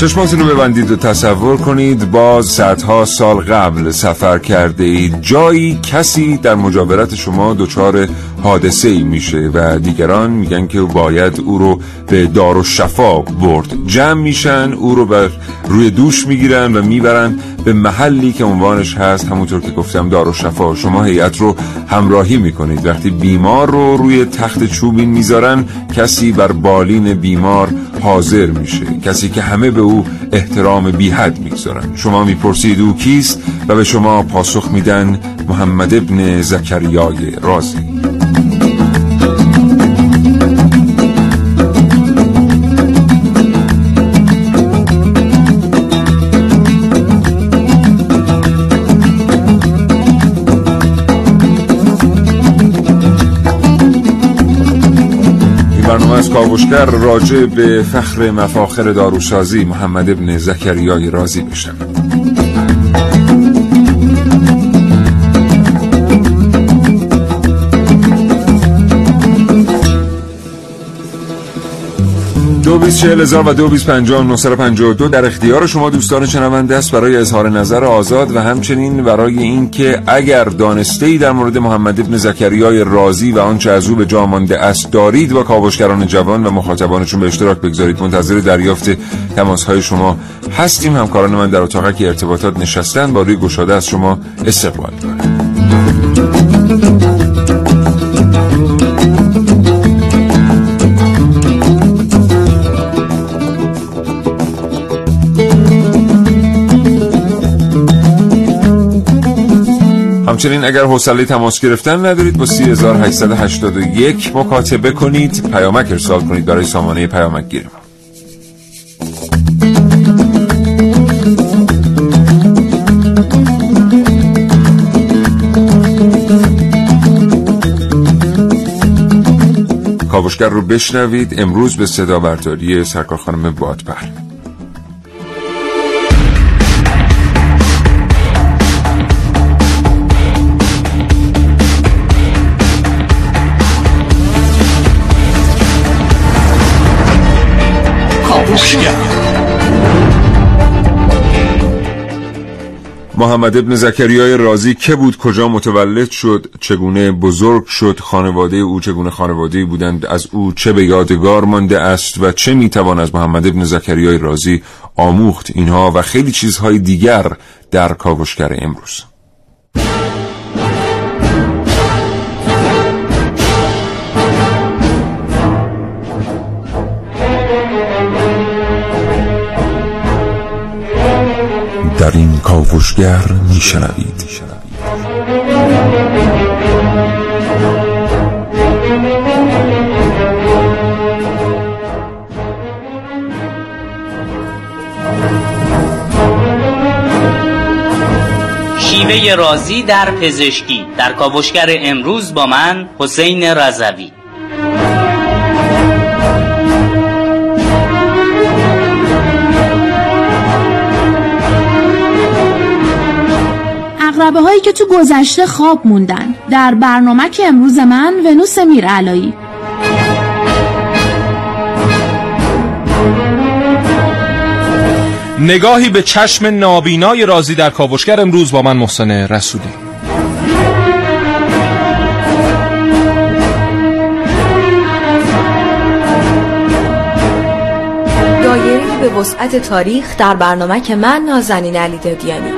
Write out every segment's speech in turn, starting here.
چشماتون رو ببندید و تصور کنید باز صدها سال قبل سفر کرده اید. جایی کسی در مجاورت شما دچار حادثه ای میشه و دیگران میگن که باید او رو به دار و شفا برد. جمع میشن او رو بر روی دوش می‌گیرن و می‌برن به محلی که عنوانش هست. همونطور که گفتم دار و شفا شما هیئت رو همراهی می‌کنید. وقتی بیمار رو روی تخت چوبین می‌ذارن کسی بر بالین بیمار حاضر میشه. کسی که همه به او احترام بی حد می‌گذارن. شما می‌پرسید او کیست و به شما پاسخ میدن محمد ابن زکریای رازی. برنامه از کاوشگر راجع به فخر مفاخر داروسازی محمد ابن زکریای رازی بشم دو بیس و در اختیار شما دوستان شنونده است برای اظهار نظر آزاد و همچنین برای اینکه اگر دانسته ای در مورد محمد ابن زکریای رازی و آنچه از او به جا مانده است دارید با کاوشگران جوان و مخاطبانشون به اشتراک بگذارید. منتظر دریافت تماس های شما هستیم. همکاران من در اتاق ارتباطات نشستن با روی گشاده از شما استقبال دارم. همچنین اگر حوصله تماس گرفتن ندارید با 3881 مکاتبه کنید. پیامک ارسال کنید برای سامانه پیامک گیرم کاوشگر رو بشنوید. امروز به صدا برداری سرکار خانم بادبر. محمد ابن زکریای رازی که بود کجا متولد شد چگونه بزرگ شد خانواده او چگونه خانواده بودند از او چه به یادگار مانده است و چه می‌توان از محمد ابن زکریای رازی آموخت اینها و خیلی چیزهای دیگر در کاوشگر امروز. در این کاوشگر میشنوید. شیوه رازی در پزشکی در کاوشگر امروز با من حسین رضوی. اقربه هایی که تو گذشته خواب موندن. در برنامه که امروز من ونوس میر علایی. نگاهی به چشم نابینای رازی در کاوشگر امروز با من محسن رسولی. دایره به وسعت تاریخ در برنامه که من نازنین علی دادیانی.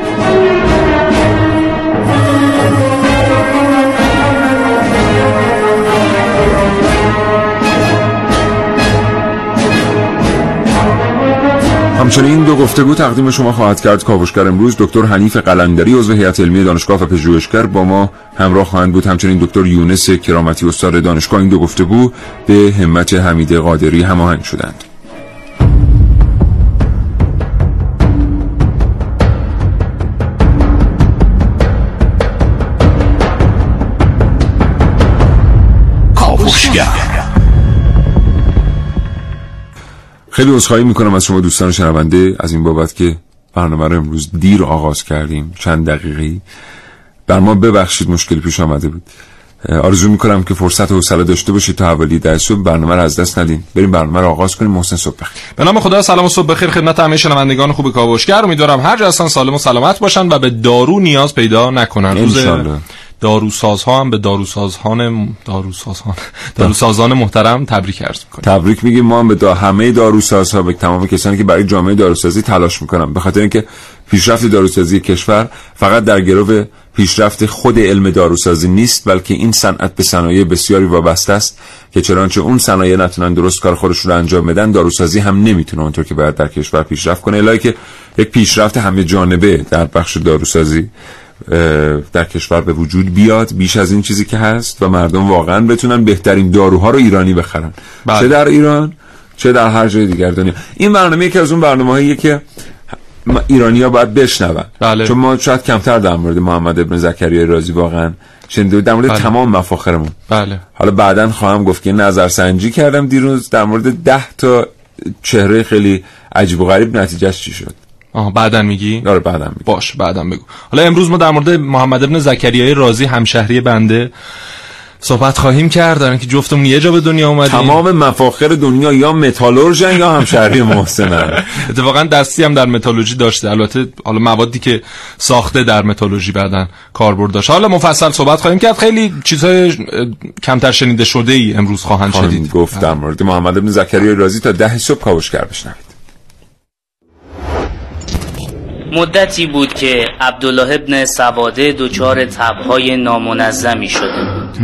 همچنین دو گفتگو تقدیم شما خواهد کرد. کاوشگر امروز دکتر حنیف قلندری عضو هیئت علمی دانشگاه و پژوهشگر با ما همراه خواهند بود. همچنین دکتر یونس کرامتی استاد دانشگاه. این دو گفتگو به همت حمید قادری هماهنگ شدند. خیلی عذرخواهی می‌کنم از شما دوستان شنونده از این بابت که برنامه رو امروز دیر آغاز کردیم چند دقیقه بر ما ببخشید مشکل پیش آمده بود. آرزو می‌کنم که فرصت و حوصله داشته باشید تا حوالی در صبح برنامه رو از دست ندین. بریم برنامه رو آغاز کنیم محسن صبح بخیر. به نام خدا سلام و صبح بخیر خدمت همه شنوندگان خوب کاوشگر. امیدوارم هر جا هستن سالم و سلامت باشن و به دارو نیاز پیدا نکنن. روز. داروسازها هم به داروسازهان داروسازهان داروسازان محترم تبریک عرض می‌کنیم. تبریک میگیم. ما هم به دا همه داروسازها به تمام کسانی که برای جامعه داروسازی تلاش می‌کنن به خاطر اینکه پیشرفت داروسازی کشور فقط در گرو پیشرفت خود علم داروسازی نیست بلکه این صنعت به صنایع بسیاری وابسته است که چنانچه اون صنایع نتونن درست کار خودشون رو انجام بدن داروسازی هم نمی‌تونه اونطور که باید در کشور پیشرفت کنه. الهی که یک پیشرفت همه جانبه در بخش داروسازی در کشور به وجود بیاد بیش از این چیزی که هست و مردم واقعا بتونن بهترین داروها رو ایرانی بخرن. بله. چه در ایران چه در هر جای دیگر دنیا. این برنامه یکی از اون برنامه که ایرانی ها باید بشنون. بله. چون ما شاید کمتر در مورد محمد ابن زکریا رازی واقعا شنیده در مورد بله. تمام مفاخرمون. بله. حالا بعدا خواهم گفت که نظرسنجی کردم دیروز در مورد ده تا چهره خیلی عجیب و غریب. نتیجهش چی شد؟ آها بعدا میگی؟ آره بعدم میگم. باشه بعدا بگو. حالا امروز ما در مورد محمد ابن زکریای رازی همشهری بنده صحبت خواهیم کرد. در اینکه جفتمون یه جا به دنیا اومدیم. تمام مفاخر دنیا یا متالورژن یا همشهری محسنن اتفاقا دستی هم در متالوژی داشته. البته حالا موادی که ساخته در متالوژی بعدن کاربرد داشت. حالا مفصل صحبت خواهیم کرد. خیلی چیزهای کمتر شنیده شده ای امروز خواهید شنید. گفت در مورد محمد ابن زکریا رازی تا ده صبح کاوشگر بشنوید. مدتی بود که عبدالله ابن سواده دچار تبهای نامنظمی شده بود.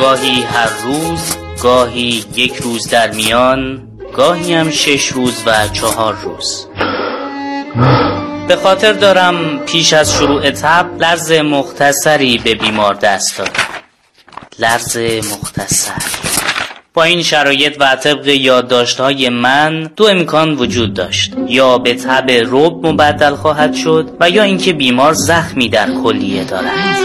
گاهی هر روز گاهی یک روز در میان گاهی هم شش روز و چهار روز. به خاطر دارم پیش از شروع تب لرز مختصری به بیمار دست داد لرز مختصر. با این شرایط و طبق یادداشت‌های من دو امکان وجود داشت. یا به تب رب مبدل خواهد شد و یا اینکه بیمار زخمی در کلیه دارد.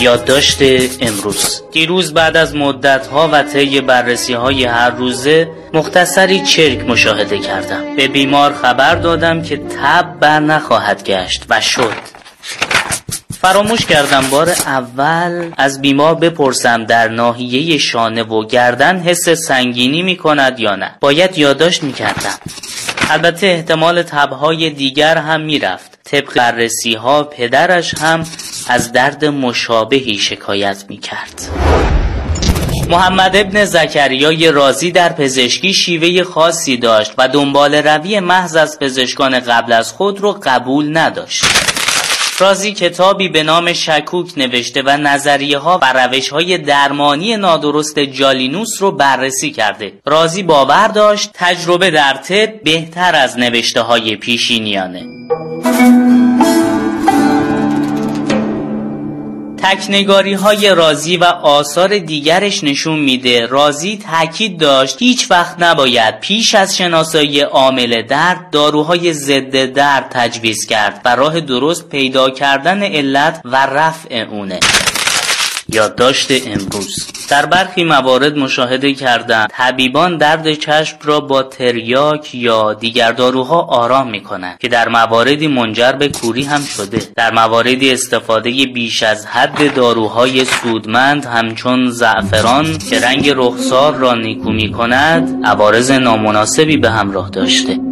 یادداشت امروز. دیروز بعد از مدتها و طی بررسی های هر روزه مختصری چرک مشاهده کردم. به بیمار خبر دادم که تب بر نخواهد گشت و شد. فراموش کردم بار اول از بیمار بپرسم در ناحیه شانه و گردن حس سنگینی می کند یا نه. باید یادداشت می کردم. البته احتمال تبهای دیگر هم می‌رفت طبق بررسی ها پدرش هم از درد مشابهی شکایت می کرد. محمد ابن زکریای رازی در پزشکی شیوه خاصی داشت و دنبال روی محض از پزشکان قبل از خود رو قبول نداشت. رازی کتابی به نام شکوک نوشته و نظریه ها و روش های درمانی نادرست جالینوس رو بررسی کرده. رازی باور داشت تجربه در طب بهتر از نوشته های پیشینیانه. تکنگاری های رازی و آثار دیگرش نشون میده. رازی تاکید داشت هیچ وقت نباید پیش از شناسایی عامل درد داروهای ضد درد تجویز کرد و راه درست پیدا کردن علت و رفع اونه. یادداشت امروز. در برخی موارد مشاهده کردم طبیبان درد چشم را با تریاک یا دیگر داروها آرام می کنند که در مواردی منجر به کوری هم شده. در مواردی استفاده بیش از حد داروهای سودمند همچون زعفران که رنگ رخسار را نیکو می کند عوارض نامناسبی به همراه داشته.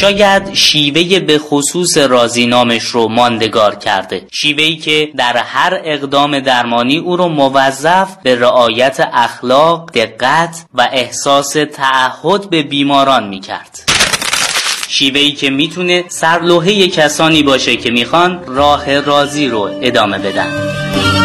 شاید شیوه به خصوص رازی نامش رو ماندگار کرده. شیوهی که در هر اقدام درمانی او رو موظف به رعایت اخلاق دقت و احساس تعهد به بیماران می کرد شیوهی که می‌تونه سرلوحه کسانی باشه که می‌خوان راه رازی رو ادامه بدن.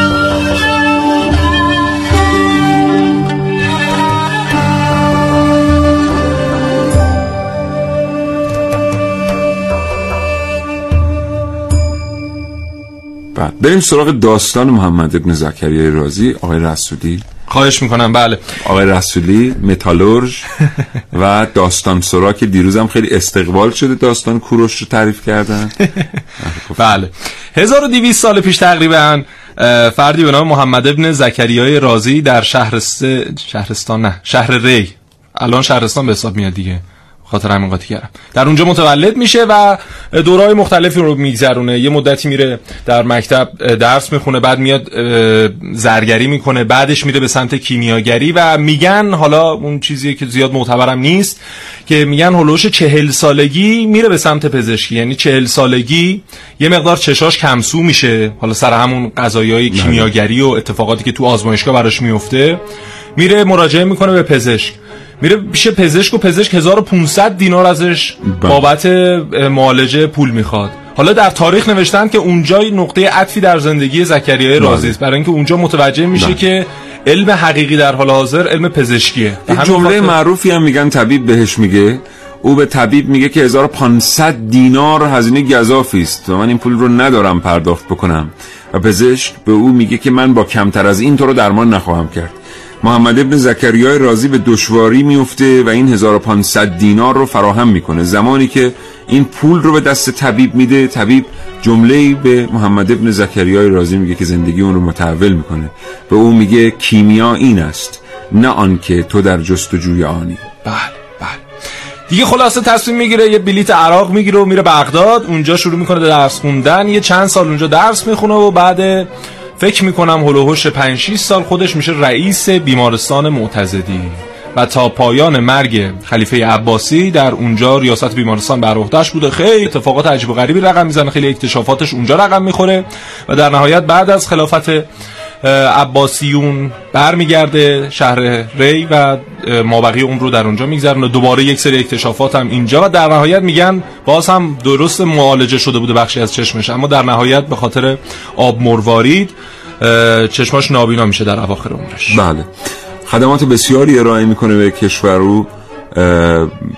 بعد بریم سراغ داستان محمد ابن زکریای رازی آقای رسولی. خواهش می‌کنم بله. آقای رسولی متالورژ و داستان سرا که دیروزم خیلی استقبال شده داستان کوروش رو تعریف کردن. بله. 1200 سال پیش تقریبا فردی به نام محمد ابن زکریای رازی در شهرست... شهرستان نه شهر ری. الان شهرستان به حساب میاد دیگه. خاطر همین قاطی کردم. در اونجا متولد میشه و دورهای مختلفی رو میگذرونه. یه مدتی میره در مکتب درس می‌خونه بعد میاد زرگری می‌کنه بعدش میره به سمت کیمیاگری و میگن حالا اون چیزی که زیاد معتبرم نیست که میگن هلوش چهل سالگی میره به سمت پزشکی. یعنی چهل سالگی یه مقدار چشاش کمسو میشه. حالا سر همون قضایی بله. کیمیاگری و اتفاقاتی که تو آزمایشگاه براش میفته میره مراجعه می‌کنه به پزشک. میره پیش پزشک و پزشک 1500 دینار ازش بله. بابت معالجه پول می‌خواد حالا در تاریخ نوشتن که اونجا نقطه عطفی در زندگی زکریای بله. رازی است برای اینکه اونجا متوجه میشه بله. که علم حقیقی در حال حاضر علم پزشکیه یک جمله معروفی هم میگن طبیب بهش میگه او به طبیب میگه که 1500 دینار هزینه گذافی است و من این پول رو ندارم پرداخت بکنم و پزشک به او میگه که من با کمتر از این تو رو درمان نخواهم کرد محمد ابن زکریای رازی به دشواری میفته و این 1500 دینار رو فراهم می‌کنه. زمانی که این پول رو به دست طبیب میده طبیب جمله به محمد ابن زکریای رازی میگه که زندگی اون رو متحول می‌کنه. به او میگه کیمیا این است نه آنکه تو در جستجوی آنی. بله بله. دیگه خلاصه تصمیم می‌گیره یه بلیت عراق می‌گیره و میره بغداد. اونجا شروع می‌کنه درس خوندن. یه چند سال اونجا درس می‌خونه و بعد فکر می‌کنم هلوهوش 5 6 سال خودش میشه رئیس بیمارستان معتزدی. و تا پایان مرگ خلیفه عباسی در اونجا ریاست بیمارستان بر عهدهش بوده. خیلی اتفاقات عجیب و غریبی رقم می‌زنه خیلی اکتشافاتش اونجا رقم می‌خوره. و در نهایت بعد از خلافت عباسیون برمیگرده شهر ری و مابقی اون رو در اونجا میگذرن دوباره یک سری اکتشافات هم اینجا و در نهایت میگن باز هم درست معالجه شده بوده بخشی از چشمش. اما در نهایت به خاطر آب مروارید چشماش نابینا میشه در اواخر عمرش. بله. خدمات بسیاری ارائه می‌کنه به کشور رو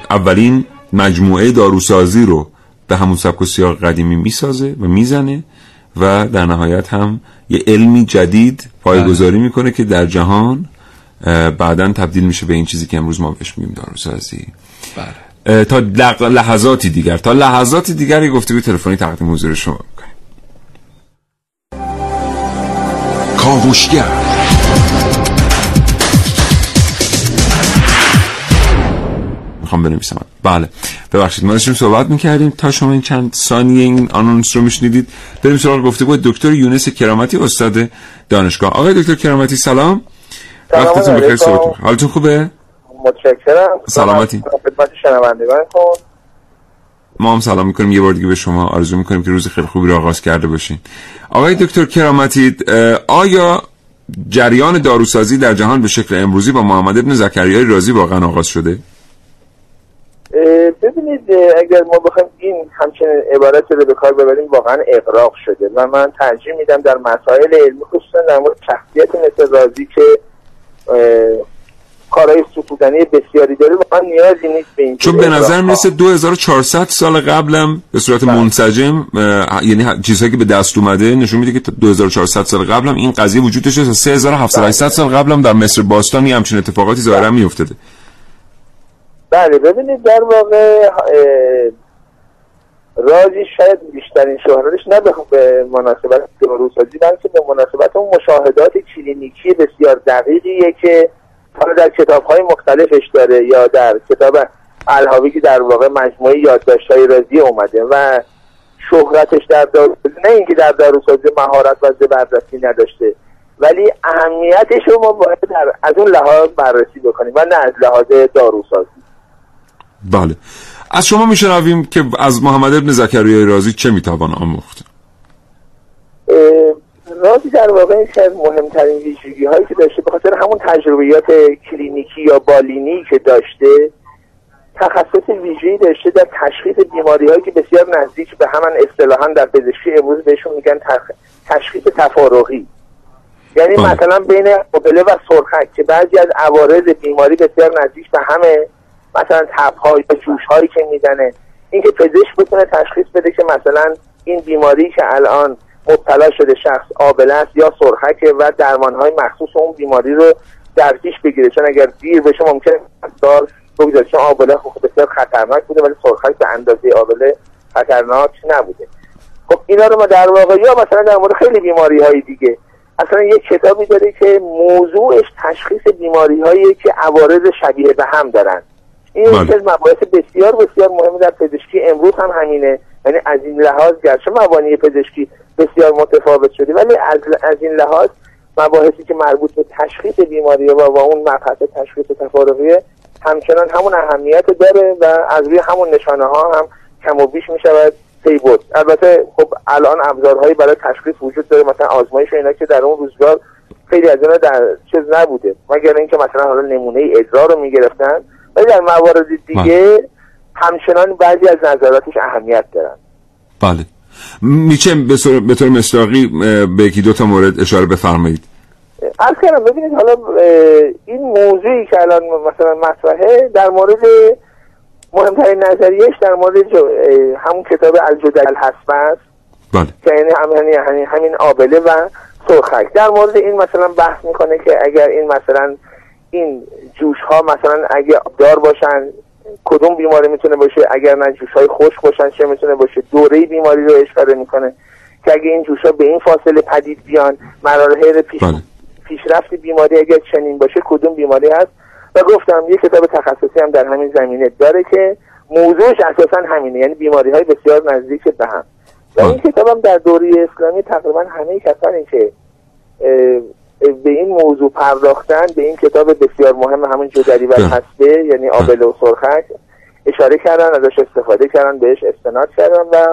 اولین مجموعه داروسازی رو به همون سبک و سیاق قدیمی می‌سازه و می‌زنه. و در نهایت هم یه علمی جدید پایگذاری بله. می‌کنه که در جهان بعدا تبدیل میشه به این چیزی که امروز ما بهش میگیم داروسازی. بله. تا لحظاتی دیگر. تا لحظاتی دیگر یه گفتگوی تلفنی تقدیم حضور شما می‌کنیم. کاوشگر. می‌خوام بنویسم. بله. ببخشید ما داشتیم صحبت می‌کردیم. تا شما این چند ثانیه این آنونس رو میشنیدید بریم سراغ گفته بود دکتر یونس کرامتی استاد دانشگاه. آقای دکتر کرامتی سلام. وقتتون بخیر صحبت حالتون خوبه؟ متشکرم. سلامتی. خدمت شنوندگان ما هم سلام می‌کنیم. یه بار دیگه به شما آرزو می‌کنیم که روز خیلی خوبی رو آغاز کرده باشین. آقای دکتر کرامتی آیا جریان داروسازی در جهان به شکل امروزی با محمد ابن زکریای رازی واقعا آغاز شده؟ ببینید اگر ما بخوایم این همچنین عبارت رو به کار ببریم واقعا اقراق شده و من ترجیح میدم در مسائل علمی خصوصا در مورد شخصیت مثل رازی که کارهای ستودنی بسیاری داره واقعا نیازی نیست به این چون به نظر می‌رسه 2400 سال قبلم به صورت بله. منسجم یعنی چیزهایی که به دست اومده نشون میده که 2400 سال قبلم این قضیه وجود داشته 3700 سال قبلم در مصر باستانی همچین اتفاقاتی ظاهرا بله. میافتاده بله ببینید در واقع رازی شاید بیشترین شهرتش نه به مناسبت داروسازی بلکه به مناسبت اون مشاهدات کلینیکی بسیار دقیقیه که حالا در کتاب های مختلفش داره یا در کتاب الهاوی که در واقع مجموعه یادداشت های رازی اومده و شهرتش در داروسازی نه اینکه در داروسازی مهارت و زبردستی نداشته ولی اهمیتش رو ما باید در از اون لحاظ بررسی بکنیم و نه از لحاظ داروسازی بله. از شما میشنویم که از محمد ابن زکریای رازی چه می‌توان آموخت؟ رازی در واقع از مهمترین ویژگی هایی که داشته به خاطر همون تجربیات کلینیکی یا بالینی که داشته تخصص ویژه‌ای داشته در تشخیص بیماری هایی که بسیار نزدیک به همان اصطلاحا در پزشکی امروز بهشون میگن تشخیص تفارقی یعنی بله. مثلا بین قبله و سرخک که بعضی از عوارض بیماری بسیار نزدیک به همه مثلا تبهای یا جوش هایی که می‌زنه اینکه پزشک بتونه تشخیص بده که مثلا این بیماری که الان مبتلا شده شخص آبله است یا سرخکه و درمان های مخصوص اون بیماری رو در پیش بگیره. چون اگر دیر بشه ممکنه دار بگذاره. چون آبله خب بسیار خطرناک بوده ولی سرخک به اندازه آبله خطرناک نبوده. خب اینا رو ما در واقع یا مثلا در مورد خیلی بیماری های دیگه اصلا یک کتابی داره که موضوعش تشخیص بیماری هایی که عوارض شبیه به هم دارن. این بله. یکی از مباحث بسیار بسیار مهم در پزشکی امروز هم همینه. یعنی از این لحاظ گرچه مبانی پزشکی بسیار متفاوت شده ولی از, از این لحاظ مباحثی که مربوط به تشخیص بیماری و با اون مبحث تشخیص تفارقی همچنان همون اهمیت داره و از روی همون نشانه ها هم کم و بیش می شود پی برد. البته خب الان ابزارهایی برای تشخیص وجود داره مثلا آزمایش اینا که در اون روزگار خیلی از اینا در چیز نبوده. مگر اینکه مثلا حالا نمونه ادرار رو می‌گرفتن ولی در موارد دیگه همچنان بعضی از نظراتش اهمیت دارن. بله. میشه به طور مصداقی اه، به یکی دو تا مورد اشاره بفرمایید. از کردم ببینید حالا این موضوعی که الان مثلا مطرحه در مورد مهمترین نظریهش در مورد همون کتاب الجدل است بله. که یعنی همین همین همین آبله و سرخک. در مورد این مثلا بحث می‌کنه که اگر این مثلا این جوش ها مثلا اگه آبدار باشن کدوم بیماری می‌تونه باشه؟ اگر نه جوش های خشک باشن چه می‌تونه باشه؟ دوره بیماری رو اشاره می‌کنه که اگه این جوش ها به این فاصله پدید بیان مراحل پیش بله. پیشرفت بیماری اگر چنین باشه کدوم بیماری هست؟ و گفتم یه کتاب تخصصی هم در همین زمینه داره که موضوعش اساسا همینه یعنی بیماری های بسیار نزدیک به هم. و این کتاب هم در دوره اسلامی تقریبا همه کسانی که به این موضوع پرداختن به این کتاب بسیار مهم همون جدری و بله. حسبه یعنی آبل و سرخک اشاره کردن ازش استفاده کردن بهش استناد کردن و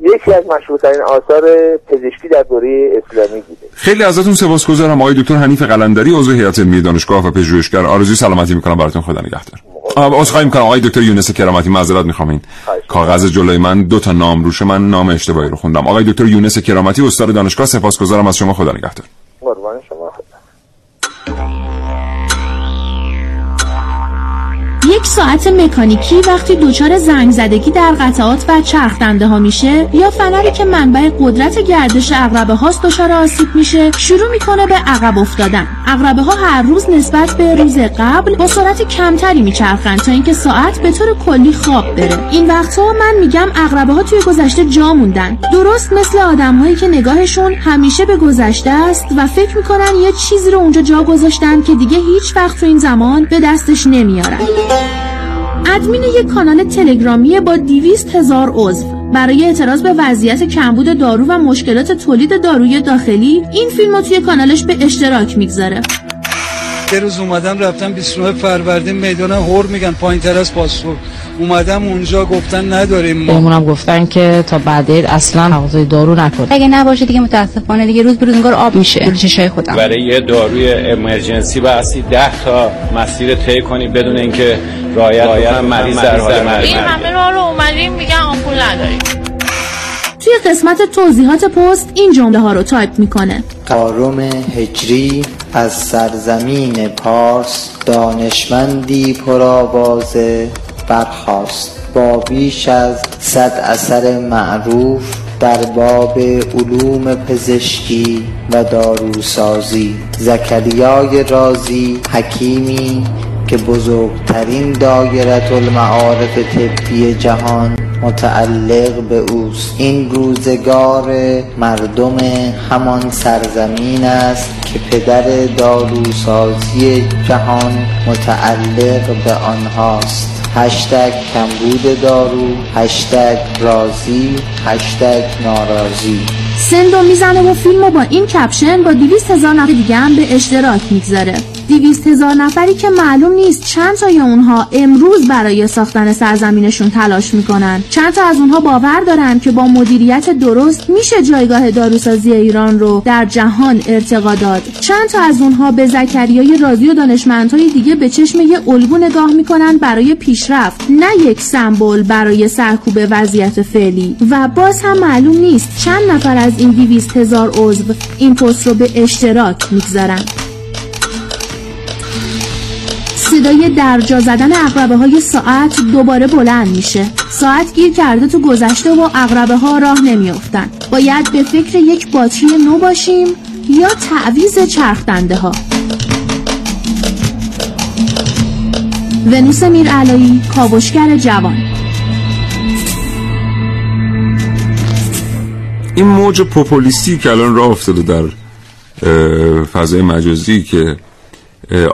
یکی از مشهورترین آثار پزشکی در دوره اسلامی بوده. خیلی ازتون سپاسگزارم. آقای دکتر حنیف قلندری عضو هیئت علمی دانشگاه و پژوهشگر آرزوی سلامتی می‌کنم. براتون خدا نگهدار. عذرخواهی می‌کنم. آقای دکتر یونس کرامتی معذرت می‌خوام این کاغذ جلوی من دو تا نام روشه من نام اشتباهی رو خوندم. آقای دکتر یونس کرامتی استاد دانشگاه سپاسگزارم. از شما خدا نگهدار. قربان شما خدا یک ساعت مکانیکی وقتی دچار زنگ زدگی در قطعات و چرخ دنده ها میشه یا فنری که منبع قدرت گردش عقربه هاست دچار آسیب میشه شروع می‌کنه به عقب افتادن. عقربه ها هر روز نسبت به روز قبل با سرعت کمتری میچرخند تا اینکه ساعت به طور کلی خواب بره. این وقتها من میگم عقربه ها توی گذشته جا موندن. درست مثل آدم هایی که نگاهشون همیشه به گذشته است و فکر می‌کنن یه چیزی رو اونجا جا گذاشتن که دیگه هیچ وقت تو این زمان به دستش نمیارن. ادمین یک کانال تلگرامی با 200 هزار عضو. برای اعتراض به وضعیت کمبود دارو و مشکلات تولید داروی داخلی این فیلم توی کانالش به اشتراک می‌گذاره. یه روز اومدم رفتم 29 فروردین میدان هور میگن پایین تر از پاسپورت اومدم اونجا گفتن نداریم ما. بهمونم گفتن که تا بعد اصلا تقاضای دارو نکن اگه نباشه دیگه متاسفانه دیگه روز به روزگار آب میشه. جلوی چشای خودم. برای یه داروی امرجنسی بایستی ده تا مسیر طی کنی بدون اینکه رعایت بکنن مریض در حال مرگ. این همه راه رو اومدیم میگن آمپول نداریم. توی قسمت توضیحات پست این جمله ها رو تایپ می‌کنه. قارم هجری از سرزمین پارس دانشمندی پرآوازه برخاست. با بیش از صد اثر معروف در باب علوم پزشکی و داروسازی. زکریای رازی حکیمی که بزرگترین دایره المعارف طبی جهان متعلق به اوست. این روزگار مردم همان سرزمین است که پدر داروسازی جهان متعلق به آنهاست. هشتگ کمبود دارو هشتگ رازی هشتگ ناراضی. سندو می‌زنه و فیلم رو با این کپشن با 200 هزار نفر دیگه هم به اشتراک می‌گذاره. 200 هزار نفری که معلوم نیست چند تای اونها امروز برای ساختن سرزمینشون تلاش می‌کنن. چند تا از اونها باور دارن که با مدیریت درست میشه جایگاه داروسازی ایران رو در جهان ارتقا داد. چند تا از اونها به زکریای رازی و دانشمندهای دیگه به چشم یه الگو نگاه می‌کنن برای پیشرفت نه یک سمبل برای سرکوب وضعیت فعلی. و باز هم معلوم نیست چند نفر از این 200 هزار عضو این پست رو به اشتراک می‌گذارن. صدای درجا زدن اقربه های ساعت دوباره بلند میشه. ساعت گیر کرده تو گذشته و اقربه ها راه نمیافتن. باید به فکر یک باتری نو باشیم یا تعویز چرخدنده ها ونوس میرعلایی کاوشگر جوان. این موج پوپولیستی که الان راه افتاده در فضای مجازی که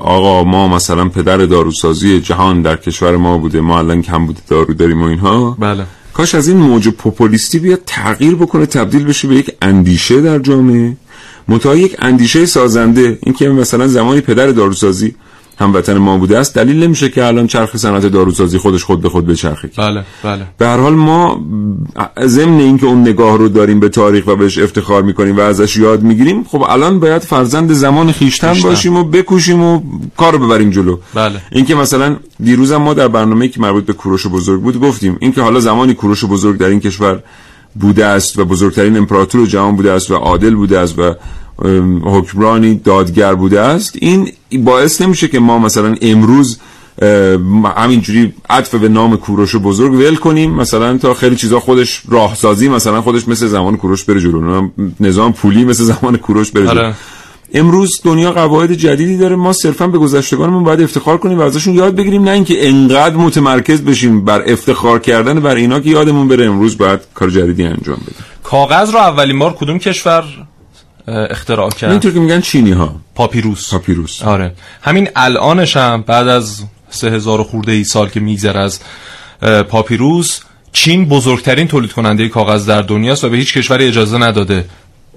آقا ما مثلا پدر داروسازی جهان در کشور ما بوده ما الان کم بوده دارو داریم و اینها. بله. کاش از این موج پوپولیستی بیاد تغییر بکنه تبدیل بشه به یک اندیشه در جامعه. متای یک اندیشه سازنده. اینکه مثلا زمانی پدر داروسازی هموطن ما بوده است. دلیل نمیشه که الان چرخ صنعت داروسازی خودش خود به خود بچرخه. بله بله. به هر حال ما ضمن اینکه اون نگاه رو داریم به تاریخ و بهش افتخار می‌کنیم و ازش یاد می‌گیریم خب الان باید فرزند زمان خیشتن باشیم و بکوشیم و کارو ببریم جلو. بله. اینکه مثلا دیروزم ما در برنامه‌ای که مربوط به کوروش بزرگ بود گفتیم اینکه حالا زمانی کوروش بزرگ در این کشور بوده است و بزرگترین امپراتور جهان بوده است و عادل بوده است و حکمرانی دادگر بوده است. این باعث نمیشه که ما مثلا امروز همینجوری عطف به نام کوروش بزرگ ول کنیم. مثلا تا خیلی چیزا خودش راهسازی مثلا خودش مثل زمان کوروش بره جلو. نظام پولی مثل زمان کوروش بره جلو. آره. امروز دنیا قواعد جدیدی داره. ما صرفا به گذشتگانمون باید افتخار کنیم و ازشون یاد بگیریم. نه اینکه انقدر متمرکز بشیم بر افتخار کردن بر اینا که یادمون بره امروز باید کار جدیدی انجام بدیم. کاغذ رو اولین بار کدوم کشور اختراع کرد. اینطور که میگن چینی ها پاپیروس. پاپیروس. آره. همین الانش هم بعد از سه هزار خورده ای سال که میگذره از پاپیروس چین بزرگترین تولید کننده کاغذ در دنیاست و به هیچ کشوری اجازه نداده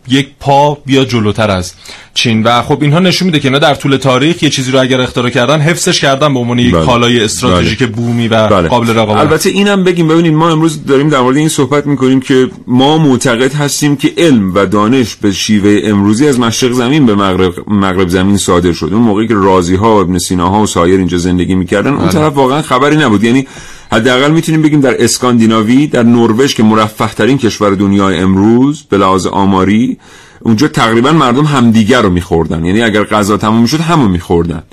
یک پا بیا جلوتر از چین و خب اینها نشون میده که اینا در طول تاریخ یه چیزی رو اگر اختراع کردن حفظش کردن به عنوان یک بله. کالای استراتژیک بله. بومی و بله. قابل رقابت البته اینم بگیم ببینید ما امروز داریم در مورد این صحبت می‌کنیم که ما معتقد هستیم که علم و دانش به شیوه امروزی از مشرق زمین به مغرب, مغرب زمین صادر شد اون موقعی که رازی ها و ابن سینا ها و سایر اینجا زندگی می‌کردن اون بله. طرف واقعا خبری نبود یعنی حداقل می‌تونیم بگیم در اسکاندیناوی در نروژ که مرفه ترین کشور دنیای امروز به لحاظ آماری اونجا تقریبا مردم همدیگر رو میخوردن. یعنی اگر غذا تموم می‌شد همون میخوردن.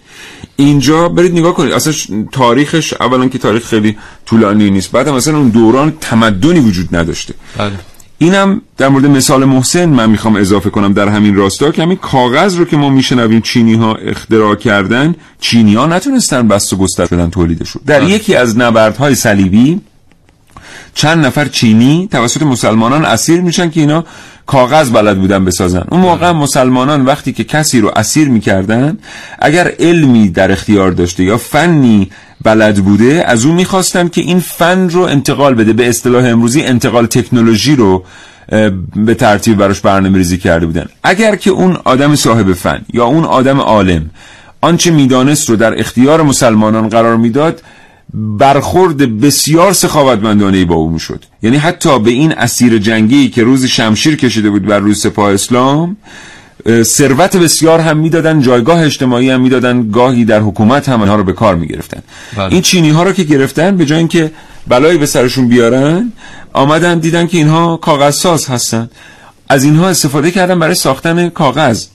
اینجا برید نگاه کنید اصلا تاریخش اولا که تاریخ خیلی طولانی نیست بعد مثلا اون دوران تمدنی وجود نداشته. بله. اینم در مورد مثال محسن من می‌خوام اضافه کنم در همین راستا که همین کاغذ رو که ما میشنویم چینی ها اختراع کردن چینی ها نتونستن بست و گستر بدن تولیدش رو در بله. یکی از نبردهای صلیبی چند نفر چینی توسط مسلمانان اسیر میشن که اینا کاغذ بلد بودن بسازن. اون موقع مسلمانان وقتی که کسی رو اسیر می‌کردن اگر علمی در اختیار داشته یا فنی بلد بوده از اون می‌خواستن که این فن رو انتقال بده به اصطلاح امروزی انتقال تکنولوژی رو به ترتیب براش برنامه ریزی کرده بودن. اگر که اون آدم صاحب فن یا اون آدم عالم آنچه می‌دانست رو در اختیار مسلمانان قرار می‌داد برخورد بسیار سخاوتمندانه با او می‌شد. یعنی حتی به این اسیر جنگی که روزی شمشیر کشیده بود بر روی سپاه اسلام ثروت بسیار هم می‌دادن جایگاه اجتماعی هم می‌دادن گاهی در حکومت هم آنها رو به کار می‌گرفتن. بله. این چینی ها رو که گرفتن به جای اینکه بلایی به سرشون بیارن آمدن دیدن که اینها کاغذ ساز هستن. از اینها استفاده کردن برای ساختن کاغذ.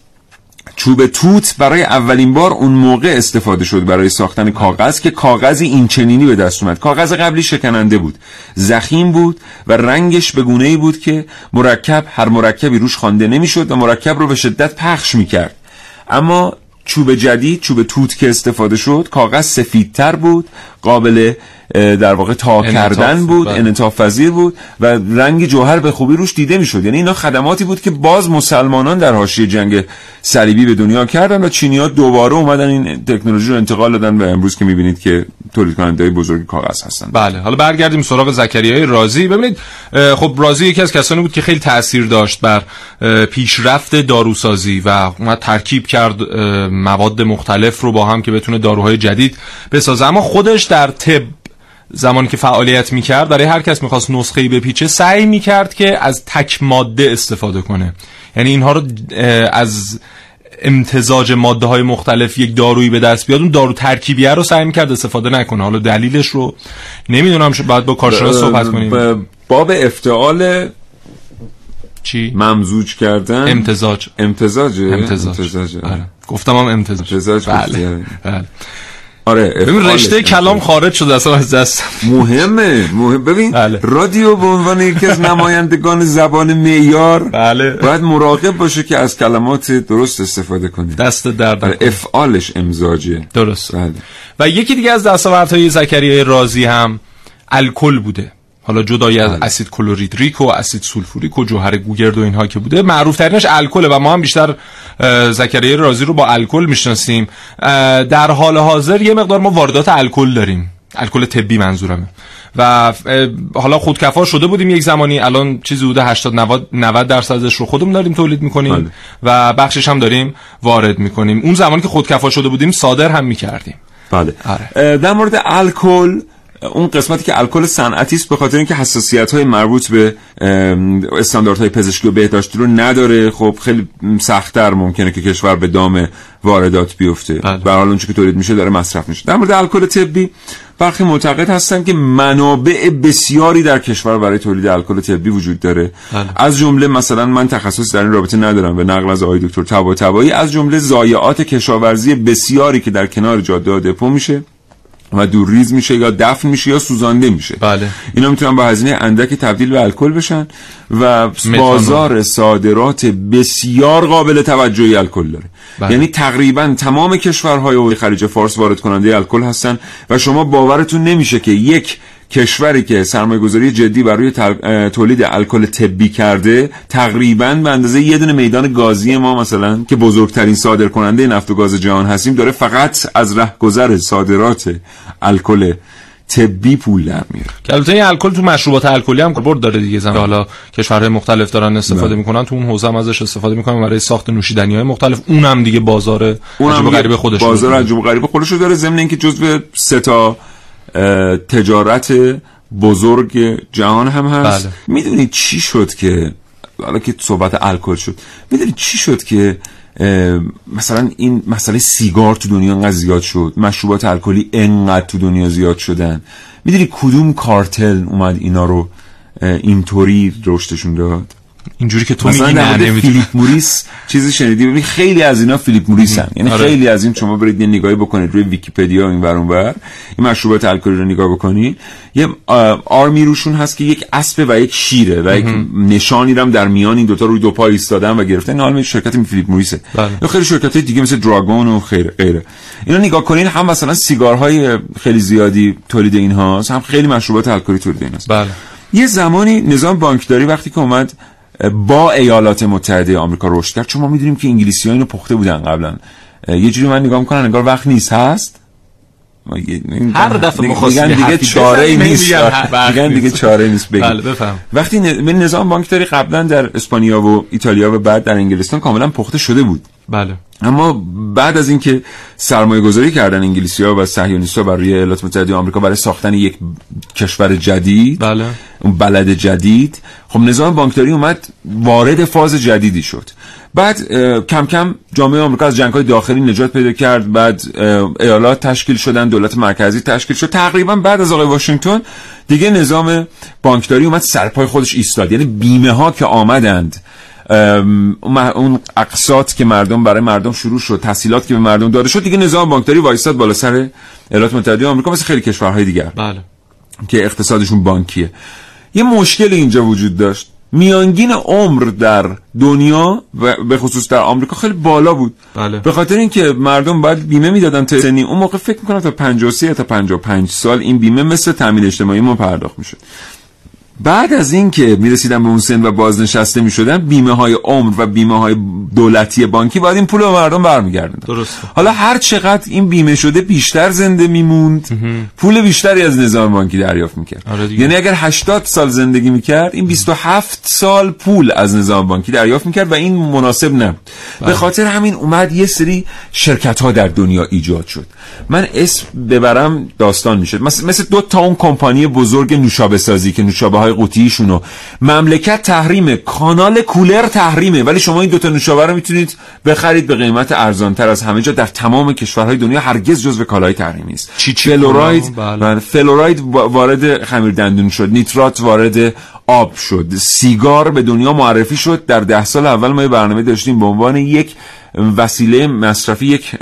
چوب توت برای اولین بار اون موقع استفاده شد برای ساختن کاغذ که کاغذی این چنینی به دست اومد. کاغذ قبلی شکننده بود. زخیم بود و رنگش به گونه‌ای بود که مرکب هر مرکبی روش خوانده نمی‌شد و مرکب رو به شدت پخش می‌کرد. اما چوب جدید چوب توت که استفاده شد کاغذ سفیدتر بود قابل در واقع تا کردن بود. بله. پذیر بود و رنگ جوهر به خوبی روش دیده می‌شد. یعنی اینا خدماتی بود که باز مسلمانان در حاشیه جنگ صلیبی به دنیا کردن و چینی ها دوباره اومدن این تکنولوژی رو انتقال دادن و امروز که می‌بینید که تولید کننده های بزرگ کاغذ هستن. بله. حالا برگردیم سراغ زکریای رازی. ببینید خب رازی یکی از کسانی بود که خیلی تاثیر داشت بر پیشرفت داروسازی و اومد ترکیب کرد مواد مختلف رو با هم که بتونه داروهای جدید بسازه. اما خودش در طب زمانی که فعالیت می‌کرد برای هر کس می‌خواست نسخه بپیچه سعی می‌کرد که از تک ماده استفاده کنه. یعنی اینها رو از امتزاج ماده های مختلف یک دارویی به دست بیاد اون دارو ترکیبیه رو سعی می‌کرد استفاده نکنه. حالا دلیلش رو نمی‌دونم شو باید با کارشناس صحبت کنیم. باب افتعال چی؟ ممزوج کردن. امتزاج. امتزاج امتزاج. امتزاج آره. گفتم هم امتزاج. امتزاج بله. آره. بله. آره ببین رشته کلام. خارج شده اصلا از دست مهمه مهم. ببین بله. رادیو به عنوان یکی از نمایندگان زبان معیار بله. باید مراقب باشه که از کلمات درست استفاده کنه. دست درد آره،. افعالش امزاجه درست. بله. و یکی دیگه از دستاوردهای زکریای رازی هم الکل بوده. حالا جدای از اسید کلوریدریک و اسید سولفوریک و جوهر گوگرد و اینها که بوده. معروف ترینش الکل و ما هم بیشتر زکریای رازی رو با الکل می‌شناسیم. در حال حاضر یه مقدار ما واردات الکل داریم. الکل طبی منظورمه. و حالا خودکفا شده بودیم یک زمانی. الان چیزی بوده 80 90 90 درصدش رو خودمون داریم تولید می‌کنیم بله. و بخشش هم داریم وارد می‌کنیم. اون زمانی که خودکفا شده بودیم صادر هم می‌کردیم. بله. آره. در مورد الکل اون قسمتی که الکل صنعتی است به خاطر اینکه حساسیت های مربوط به استانداردهای پزشکی و بهداشتی رو نداره. خب خیلی سختتر ممکنه که کشور به دام واردات بیفته. بله. به حال اونچه که تولید میشه داره مصرف میشه. در مورد الکل طبی برخی معتقد هستن که منابع بسیاری در کشور برای تولید الکل طبی وجود داره. بله. از جمله مثلا من تخصص در این رابطه ندارم به نقل از آقای دکتر طباطبایی از جمله ضایعات کشاورزی بسیاری که در کنار جاده دپو میشه. و دور ریز میشه یا دفن میشه یا سوزانده میشه بله. اینا می‌تونن با هزینه اندک تبدیل به الکل بشن و بازار صادرات بسیار قابل توجهی الکل داره بله. یعنی تقریبا تمام کشورهای خلیج فارس وارد کننده الکل هستن و شما باورتون نمیشه که یک کشوری که سرمایه گذاری جدی برای تولید الکل طبی کرده تقریبا به اندازه یه دونه میدان گازی ما مثلا که بزرگترین صادر کننده نفت و گاز جهان هستیم داره فقط از رهگذر صادرات الکل طبی پول در میاره. که البته این الکل تو مشروبات الکلی هم برد داره دیگه زمان. حالا کشورهای مختلف دارن استفاده نه. می‌کنن تو اون حوزه هم ازش استفاده می‌کنن برای ساخت نوشیدنی های مختلف. اونم دیگه بازار اونم غریب خودش بازار عجب غریب خودش داره ضمن اینکه جزء سه تا تجارت بزرگ جهان هم هست. بله. می‌دونید چی شد که حالا که صحبت الکل شد می‌دونید چی شد که مثلا این مسئله سیگار تو دنیا انقدر زیاد شد مشروبات الکلی انقدر تو دنیا زیاد شدن. می‌دونی کدوم کارتل اومد اینا رو اینطوری رشدشون داد؟ اینجوری که تو میگی نه فیلیپ موریس چیزی شنیدی؟ ببین خیلی از اینا فیلیپ موریسن یعنی آره. خیلی از این شما برید یه نگاهی بکنید روی ویکی‌پدیا این ور اونور این مشروبات الکلی رو نگاه بکنید. یه آرمی روشون هست که یک اسب و یک شیره و یک نشانی هم در میان این دوتا روی دو پای ایستادن و گرفتن. این شرکت فیلیپ موریسه. بله. خیلی شرکت دیگه مثل دراگون و خیره غیره. اینا نگاه کنین هم مثلا سیگارهای خیلی زیادی تولید اینهاست هم خیلی مشروبات الکلی تولید اینهاست. بله. یه زمانی نظام بانکداری وقتی که اومد با ایالات متحده آمریکا رشد کرد. چون ما می‌دونیم که انگلیسی ها اینو پخته بودن قبلا. یه جوری من نگاه می‌کنم انگار وقت نیست. هست؟ هر دفعه میگن دیگه چاره نیست. میگن دیگه چاره نیست. بگیم بله بفهم. وقتی نظام بانکداری قبلا در اسپانیا و ایتالیا و بعد در انگلستان کاملا پخته شده بود. بله. اما بعد از اینکه سرمایه گذاری کردن انگلیسی ها و صهیونیست ها برای ایالات متحده آمریکا برای ساختن یک کشور جدید بله. اون بلد جدید خب نظام بانکداری اومد وارد فاز جدیدی شد. بعد کم کم جامعه آمریکا از جنگ های داخلی نجات پیدا کرد بعد ایالات تشکیل شدن دولت مرکزی تشکیل شد. تقریبا بعد از آقای واشنگتن دیگه نظام بانکداری اومد سرپای خودش ایستاد. یعنی بیمه ها که آمدند اون اقساط که مردم برای مردم شروع شد تحصیلات که به مردم داده شد دیگه نظام بانکداری وایستاد بالا سر ایالات متحده آمریکا مثل خیلی کشورهای دیگر بله. که اقتصادشون بانکیه. یه مشکل اینجا وجود داشت. میانگین عمر در دنیا و به خصوص در آمریکا خیلی بالا بود. بله. به خاطر اینکه مردم باید بیمه می‌دادن تا سنی. اون موقع فکر می‌کنم تا 53 تا 55 سال این بیمه مثل تامین اجتماعی ما پرداخت می‌شد. بعد از اینکه می‌رسیدن به اون سن و بازنشسته می‌شدن بیمه های عمر و بیمه های دولتی بانکی باید این پول به مردم برمیگردن درست حالا هر چقدر این بیمه شده بیشتر زنده میموند پول بیشتری از نظام بانکی دریافت می‌کرد. آره یعنی اگر 80 سال زندگی می‌کرد این 27 سال پول از نظام بانکی دریافت می‌کرد و این مناسب نبود. به بله. خاطر همین اومد یه سری شرکت ها در دنیا ایجاد شد. من اسم ببرم داستان می‌شد مثل, مثل دو تا اون کمپانی بزرگ نوشابه سازی که نوشابه های قوطیشونو. مملکت تحریمه کانال کولر تحریمه. ولی شما این دوتا نوشابه رو می‌تونید بخرید به قیمت ارزانتر. از همه جا در تمام کشورهای دنیا هرگز جزو کالای تحریمی است چی فلوراید بله. فلوراید وارد خمیر دندون شد. نیترات وارد آب شد. سیگار به دنیا معرفی شد. در ده سال اول ما برنامه داشتیم به عنوان یک وسیله مصرفی یک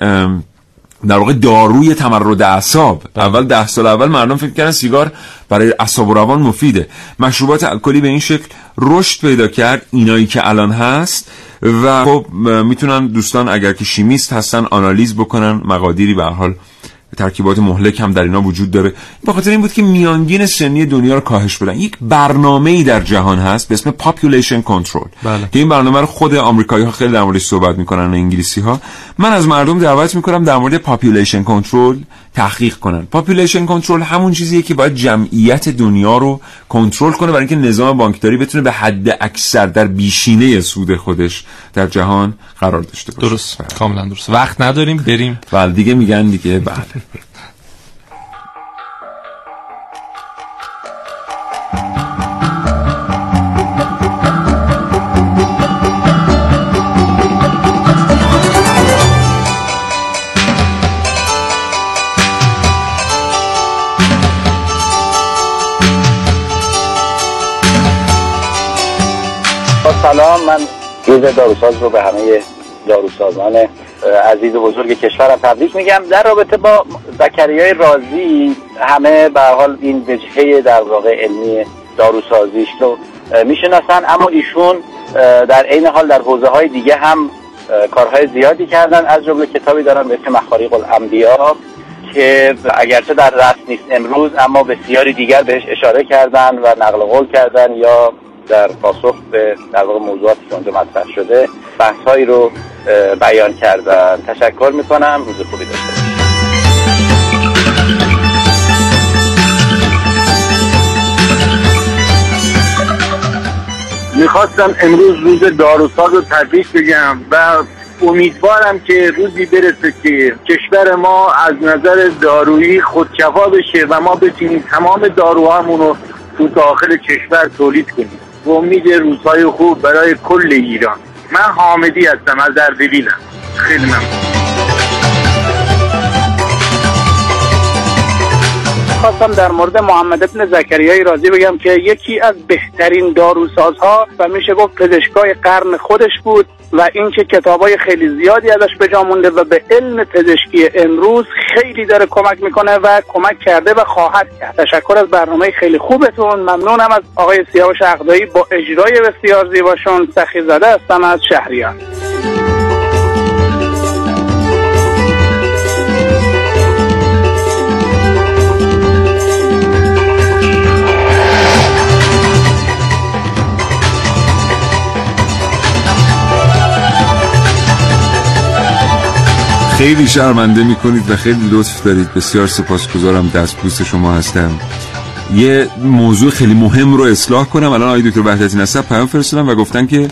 در واقع داروی تمرد اعصاب. اول ده سال اول مردم فکر کردن سیگار برای اعصاب و روان مفیده مشروبات الکلی به این شکل رشد پیدا کرد اینایی که الان هست و خب می‌تونن دوستان اگر که شیمیست هستن آنالیز بکنن مقادیری به حال ترکیبات مهلک هم در اینا وجود داره. به خاطر این بود که میانگین سنی دنیا رو کاهش بدن. یک برنامه ای در جهان هست به اسم population control. بله. که این برنامه رو خود آمریکایی ها خیلی در موردش صحبت می‌کنن و انگلیسی ها من از مردم دعوت می‌کنم در مورد population control تحقیق کنن. Population control همون چیزیه که باید جمعیت دنیا رو کنترل کنه برای اینکه نظام بانکداری بتونه به حد اکثر در بیشینه سود خودش در جهان قرار داشته باشه. درست. کاملا درست. وقت نداریم بریم. بله دیگه میگن دیگه بله. سلام من روز داروساز رو به همه داروسازان عزیز و بزرگ کشورم تبریک میگم. در رابطه با زکریای رازی همه به حال این وجهه در واقع علمی داروسازیش رو می‌شناسن. اما ایشون در عین حال در حوزه های دیگه هم کارهای زیادی کردن. از جمله کتابی دارن به اسم مخاریق الانبیا که اگرچه در رست نیست امروز اما بسیاری دیگر بهش اشاره کردن و نقل قول کردن یا در پاسخ به در واقع موضوعاتی که اونجا مطرح شده بحث هایی رو بیان کردن تشکر می‌کنم. روز خوبی داشته باشید. می‌خواستم امروز روز داروساز رو تبریک بگم و امیدوارم که روزی برسه که کشور ما از نظر دارویی خودکفا بشه و ما بتونیم تمام داروهامون رو تو داخل کشور تولید کنیم. و امید روزهای خوب برای کل ایران. من حامدی هستم از اردبیلم خیلی ممنون. خواستم در مورد محمد ابن زکریای رازی بگم که یکی از بهترین داروسازها و میشه گفت پزشکای قرن خودش بود و اینکه کتابای خیلی زیادی ازش به جا مونده و به علم پزشکی امروز خیلی داره کمک می‌کنه و کمک کرده و خواهد کرد. تشکر از برنامه خیلی خوبتون. ممنونم از آقای سیاوش اقدایی با اجرای بسیار زیباشون. سخی زده هستم از شهریان. خیلی شرمنده می‌کنید و خیلی لطف دارید. بسیار سپاسگزارم. دستپوست شما هستم. یه موضوع خیلی مهم رو اصلاح کنم. الان آقای دکتر وحدتی نصب پیام فرستادم و گفتن که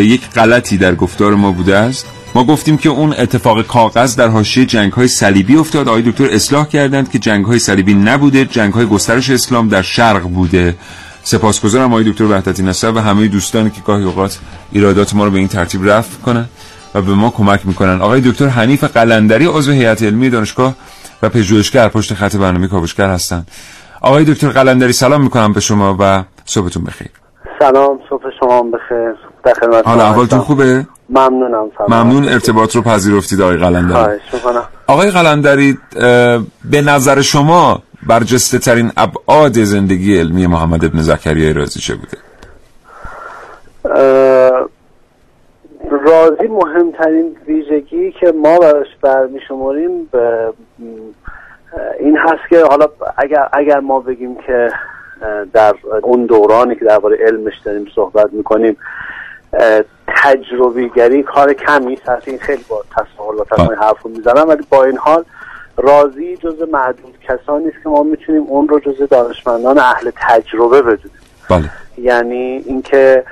یک غلطی در گفتار ما بوده است. ما گفتیم که اون اتفاق کاغذ در حاشیه جنگ های صلیبی افتاد. آقای دکتر اصلاح کردند که جنگ های صلیبی نبوده جنگ های گسترش اسلام در شرق بوده. سپاسگزارم آقای دکتر وحدتی نصب و همه دوستانی که گاهی اوقات ایرادات ما رو به این ترتیب رفع کنن. و به ما کمک می‌کنن. آقای دکتر حنیف قلندری عضو هیئت علمی دانشگاه و پژوهشگر پشت خط برنامه کاوشگر هستن. آقای دکتر قلندری سلام می‌کنم به شما و صبحتون بخیر. سلام صبح شما بخیر. در خدمت حالا احوالتون خوبه؟ ممنونم سلام. ممنون ارتباط رو پذیرفتید آقای قلندری. آقای قلندری به نظر شما برجسته ترین ابعاد زندگی علمی محمد ابن زکریای رازی چه بوده؟ رازی مهمترین ویژگی که ما براش برمی شماریم به این هست که حالا اگر, اگر ما بگیم که در اون دورانی که درباره علمش داریم صحبت می‌کنیم تجربیگری کار کمی هست این خیلی با تساهل و تساهل حرف رو می‌زنم ولی با این حال رازی جز معدود کسانی است که ما می‌تونیم اون رو جز دانشمندان اهل تجربه بدونیم. بله. یعنی اینکه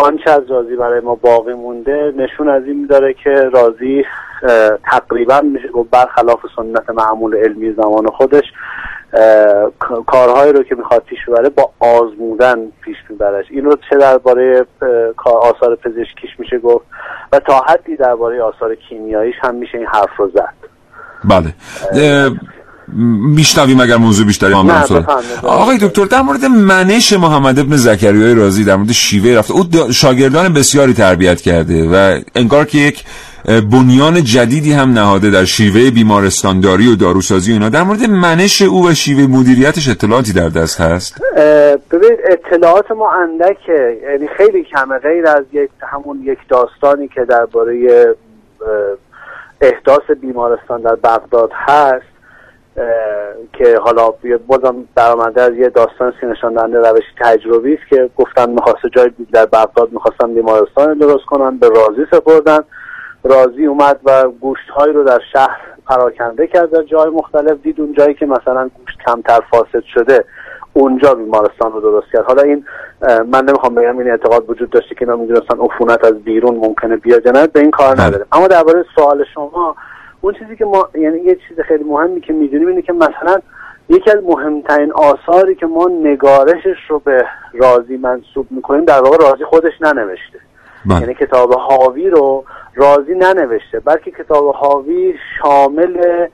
آنچه از رازی برای ما باقی مونده نشون از این داره که رازی تقریبا میشه گفت برخلاف سنت معمول علمی زمان خودش کارهایی رو که می‌خواد پیش ببره با آزمودن پیش میبرش. این رو چه درباره آثار پزشکیش میشه گفت و تا حدی درباره آثار کیمیاییش هم میشه این حرف رو زد. بله. میشنویم اگر موضوع بیشتری ما آقای دکتر در مورد منش محمد ابن زکریای رازی در مورد شیوه رفته او شاگردان بسیاری تربیت کرده و انگار که یک بنیان جدیدی هم نهاده در شیوه بیمارستانداری و داروسازی اینا. در مورد منش او و شیوه مدیریتش اطلاعاتی در دست هست؟ ببینید اطلاعات ما اندکه یعنی خیلی کمه غیر از یک همون یک داستانی که درباره احداث بیمارستان در بغداد هست. که حالا بازم برآمده از یه داستان سی نشان دهنده روش تجربی است که گفتن می‌خواسته جای در بغداد می‌خواستن بیمارستان درست کنن به رازی سپردن. رازی اومد و گوشت هایی رو در شهر پراکنده کرد در جای مختلف دید اون جایی که مثلا گوشت کمتر فاسد شده اونجا بیمارستان رو درست کرد. حالا این من نمی‌خوام بگم این اعتقاد وجود داشته که اینا می‌دونستن عفونت از بیرون ممکنه بیاد یا به این کار نداره. اما درباره سوال شما اون چیزی که ما یعنی یه چیز خیلی مهمی که می‌دونیم اینه که مثلا یکی از مهمترین آثاری که ما نگارشش رو به رازی منصوب می‌کنیم در واقع رازی خودش ننوشته بله. یعنی کتاب حاوی رو رازی ننوشته بلکه کتاب حاوی شامل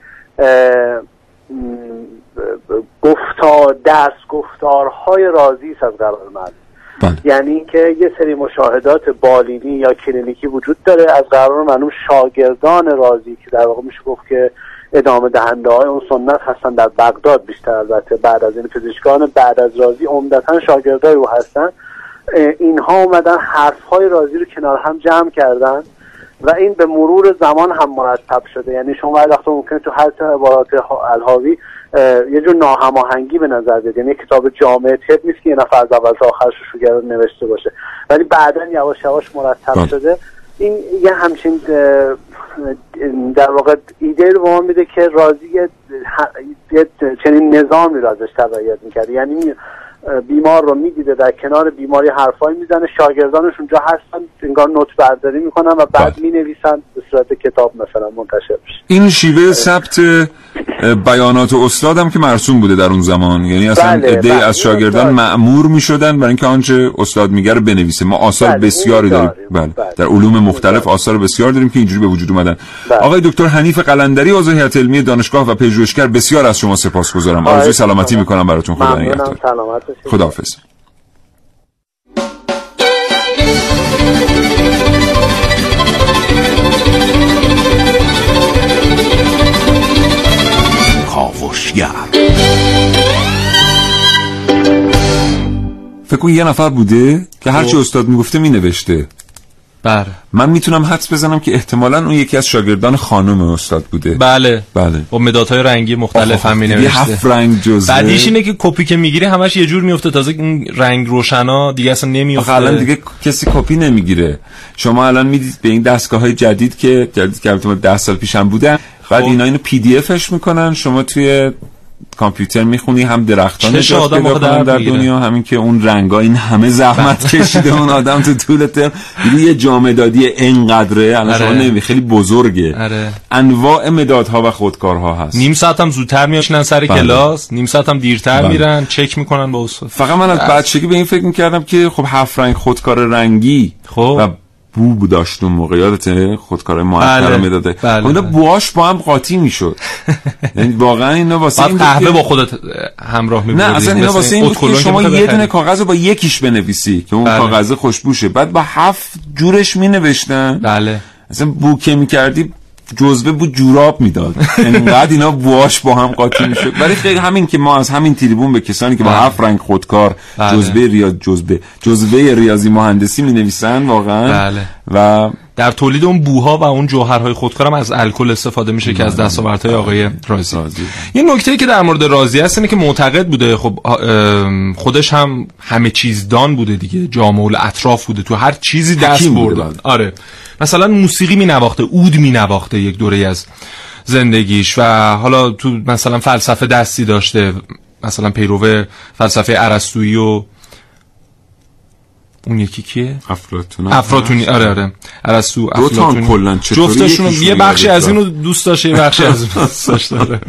گفتار درس گفتارهای رازی از قرار معلوم بله. یعنی اینکه یه سری مشاهدات بالینی یا کلینیکی وجود داره. از قرار معلوم شاگردان رازی که در واقع میشه گفت که ادامه دهنده های اون سنت هستن در بغداد بیشتر. البته بعد از این پزشکان بعد از رازی عمدتا شاگردای او هستن. اینها اومدن حرف های رازی رو کنار هم جمع کردن و این به مرور زمان هم مرتب شده. یعنی شما وقت ممکنه تو هر عبارات الهاوی یه جور ناهماهنگی به نظر بیاد. یعنی کتاب جامعه تب نیست که یه نفر از اول تا آخرش رو نوشته باشه. ولی بعدا یواش یواش مرتب بله. شده. این یه همچین در واقع ایده رو به ما میده که راضی یه چنین نظامی را ازش تبعیت می‌کرد. یعنی بیمار رو می‌دیده در کنار بیماری حرفایی می‌زنه شاگردانش اونجا هستن انگار نوت برداری می‌کنن و بعد بله. می‌نویسن به صورت کتاب مثلا منتشر میشه. این شیوه ثبت بیانات استادم که مرسوم بوده در اون زمان. یعنی اصلا بله بله از شاگردان معمور می‌شدن برای اینکه آنچه استاد میگه رو بنویسه. ما آثار بله بسیاری داریم. بله. بله. در علوم مختلف آثار بسیار داریم که اینجوری به وجود اومدن. بله. آقای دکتر حنیف قلندری عضو هیئت علمی دانشگاه و پژوهشگر بسیار از شما سپاسگزارم. آرزوی سلامتی می‌کنم. براتون. خدا نگهدار. خداحافظ. کاوشگر فکر کن یه نفر بوده که هرچی خب. استاد می‌گفته مینوشته بله. من می‌تونم حدس بزنم که احتمالا اون یکی از شاگردان خانم استاد بوده. بله. بله. با مدادهای رنگی مختلف هم می هفت رنگ جزوه بعدیش اینه که کپی که می‌گیری همش یه جور میفته تازه این رنگ روشنا دیگه اصلا نمیفته الان دیگه کسی کپی نمی‌گیره. شما الان می‌دید به این دستگاه های جدید که جدید که البته 10 سال پیشم بودن بعد خب. اینا اینو PDF ش می‌کنن. شما توی کامپیوتر می‌خونی هم درختان نجات پیدا در, در دنیا همین که اون رنگا این همه زحمت بله. کشیده اون آدم تو طول ترم. یه جامدادی اینقدره؟ الان شما نمی خیلی بزرگه. اره. انواع مدادها و خودکارها هست. نیم ساعت هم زودتر میاشنن سر بله. کلاس نیم ساعت هم دیرتر بله. میرن چک می‌کنن با استاد. فقط من از بچگی به این فکر می‌کردم که خب هفت رنگ خودکار رنگی خب. و بو داشت اون موقع یادت خودکار معطر بله. می‌داده. بله. اینا بواش با هم قاطی می‌شد. یعنی واقعا اینا واسه این قهوه با خودت همراه میبردی نه اصلا اینا واسه این بود که شما یه دونه کاغذ رو با یکیش بنویسی که اون بله. کاغذ خوشبوشه بعد با هفت جورش مینوشتن. بله. اصلا بو که می‌کردی جزبه بود جوراب می‌داد انقدر اینا بواش با هم قاطی می‌شد ولی خیلی همین که ما از همین تریبون به کسانی که با بله. هفت رنگ خودکار بله. جزبه ریاض جزبه جزبه ریاضی مهندسی می نویسن واقعا بله. و در تولید اون بوها و اون جوهرهای خودکارم از الکل استفاده میشه که از دستاوردهای آقای رازی. یه نکته که در مورد رازی هست اینه که معتقد بوده خب خودش هم همه چیز دان بوده دیگه جامع اطراف بوده تو هر چیزی دست برده آره. مثلا موسیقی می نواخته اود می نواخته یک دوره از زندگیش و حالا تو مثلا فلسفه دستی داشته مثلا پیرو فلسفه ارسطویی و اون یکی کیه؟ افلاطون. افلاطونی. آره آره. ارسطو افلاطون کلا جفتشون یه بخشی از اینو دوست داشته یه بخشی از اون دوست داشته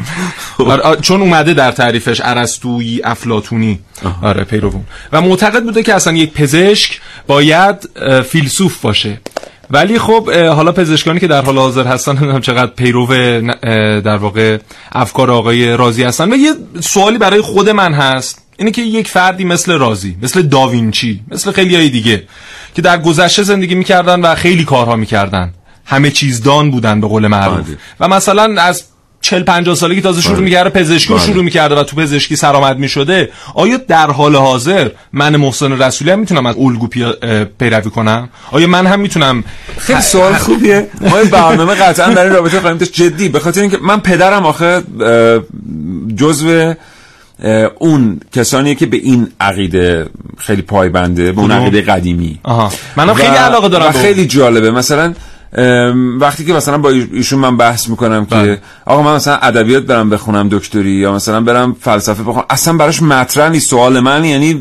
چون اومده در تعریفش ارسطویی افلاطونی. آره پیروون. و معتقد بوده که اصلا یک پزشک باید فیلسوف باشه. ولی خب حالا پزشکانی که در حال حاضر هستن هم چقدر پیرو در واقع افکار آقای رازی هستن. و یه سوالی برای خود من هست. اینه که یک فردی مثل رازی مثل داوینچی مثل خیلی های دیگه که در گذشته زندگی می‌کردن و خیلی کارها می‌کردن. همه چیز دان بودن به قول معروف. و مثلا از 40 50 سالگی تازه شروع بله. می‌کرده پزشکی رو بله. شروع می‌کرده و تو پزشکی سرآمد می‌شده. آیا در حال حاضر من محسن رسولی هم می‌تونم از الگو پیروی کنم؟ آیا من هم می‌تونم خیلی سوال خوبیه. ما این برنامه قطعا در این رابطه خواهیم داشت. جدی به خاطر اینکه من پدرم آخه جزو اون کسانیه که به این عقیده خیلی پایبنده به اون؟ عقیده قدیمی آها منم خیلی علاقه دارم و. خیلی جالبه مثلا وقتی که مثلا با ایشون من بحث می‌کنم که بله. آقا من مثلا ادبیات برم بخونم دکتری یا مثلا برم فلسفه بخونم اصلا براش مطرح نیست سوال من یعنی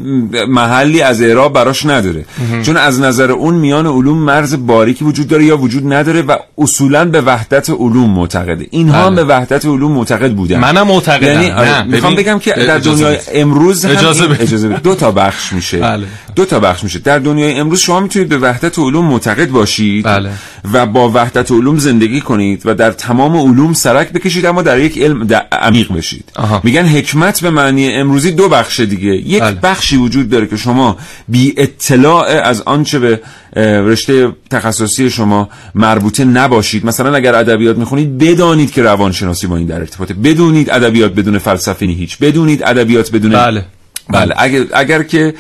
محلی از اعراب براش نداره مهم. چون از نظر اون میان علوم مرز باریکی وجود داره یا وجود نداره و اصولا به وحدت علوم معتقده اینها هم به بله. وحدت علوم معتقد بودن منم معتقدم. یعنی آره، نه، می‌خوام بگم که در دنیای. امروز هم اجازه بده. اجازه بده. دو تا بخش میشه بله. دو تا بخش میشه در دنیای امروز شما می‌تونید به وحدت علوم معتقد باشید بله. و با وحدت علوم زندگی کنید و در تمام علوم سرک بکشید اما در یک علم عمیق بشید آها. میگن حکمت به معنی امروزی دو بخش دیگه یک بله. بخشی وجود داره که شما بی اطلاع از آنچه به رشته تخصصی شما مربوطه نباشید مثلا اگر ادبیات می‌خونید بدانید که روانشناسی با این در ارتباطه بدونید ادبیات بدون فلسفه هیچ بدونید ادبیات بدون بله. بله اگر, اگر که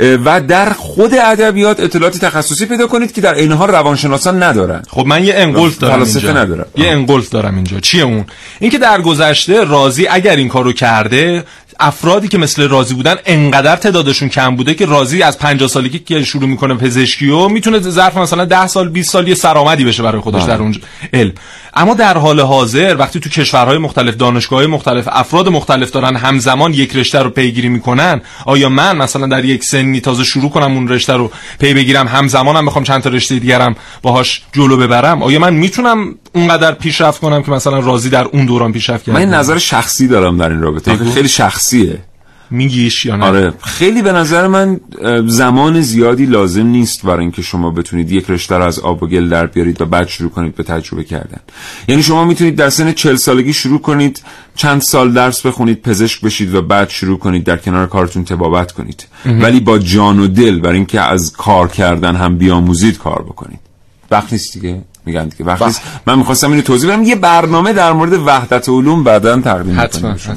و در خود ادبیات اطلاعات تخصصی پیدا کنید که در این حال روانشناسان ندارن. خب من یه انگلف دارم اینجا. ندارم یه انگلف دارم اینجا. چیه اون؟ اینکه در گذشته رازی اگر این کارو کرده افرادی که مثل رازی بودن انقدر تعدادشون کم بوده که رازی از 50 سالگی که شروع می‌کنه پزشکی و می‌تونه ظرف مثلا 10 سال 20 سال یه سرآمدی بشه برای خودش بله. در اون علم. اما در حال حاضر وقتی تو کشورهای مختلف دانشگاه‌های مختلف افراد مختلف دارن همزمان یک رشته رو پیگیری می‌کنن آیا من مثلا در یک سنی تازه شروع کنم اون رشته رو پی بگیرم. همزمانم بخوام چند تا رشته دیگرم باهاش جلو ببرم. آیا من می‌تونم اونقدر پیشرفت کنم که مثلا رازی در اون دوران پیشرفت کرده من نظر شخصی دارم در این رابطه. خیلی شخصیه. میگیش یا نه؟ آره. خیلی به نظر من زمان زیادی لازم نیست برای اینکه شما بتونید یک رشته رو از آب و گل در بیارید و بعد شروع کنید به تجربه کردن. یعنی شما می‌تونید در سن 40 سالگی شروع کنید چند سال درس بخونید پزشک بشید و بعد شروع کنید در کنار کارتون تبابت کنید. مهم. ولی با جان و دل برای اینکه از کار کردن هم بیاموزید کار بکنید. وقت نیست دیگه؟ میگن دیگه. وقت نیست. من می‌خواستم اینو توضیح بدم. یه برنامه در مورد وحدت علوم بعدا تقدیم حتما. حتما.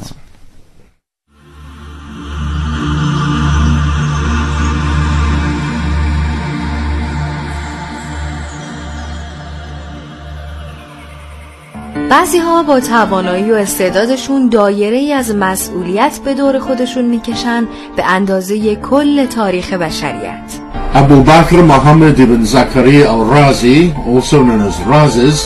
بعضی ها با توانایی و استعدادشون دایره ای از مسئولیت به دور خودشون می‌کشن به اندازه کل تاریخ بشریت Abu Bakr Muhammad ibn Zakaria al-Razi, also known as Razes,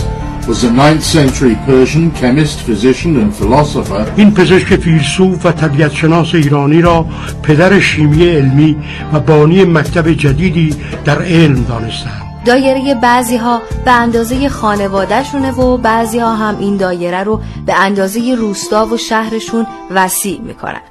was a 9th century Persian chemist, physician and philosopher. این پزشک فیلسوف و طبیعت شناس ایرانی را پدر شیمی علمی و بانی مکتب جدیدی در علم دانستند دایره بعضی ها به اندازه خانوادهشونه و بعضی ها هم این دایره رو به اندازه روستا و شهرشون وسیع می‌کنن.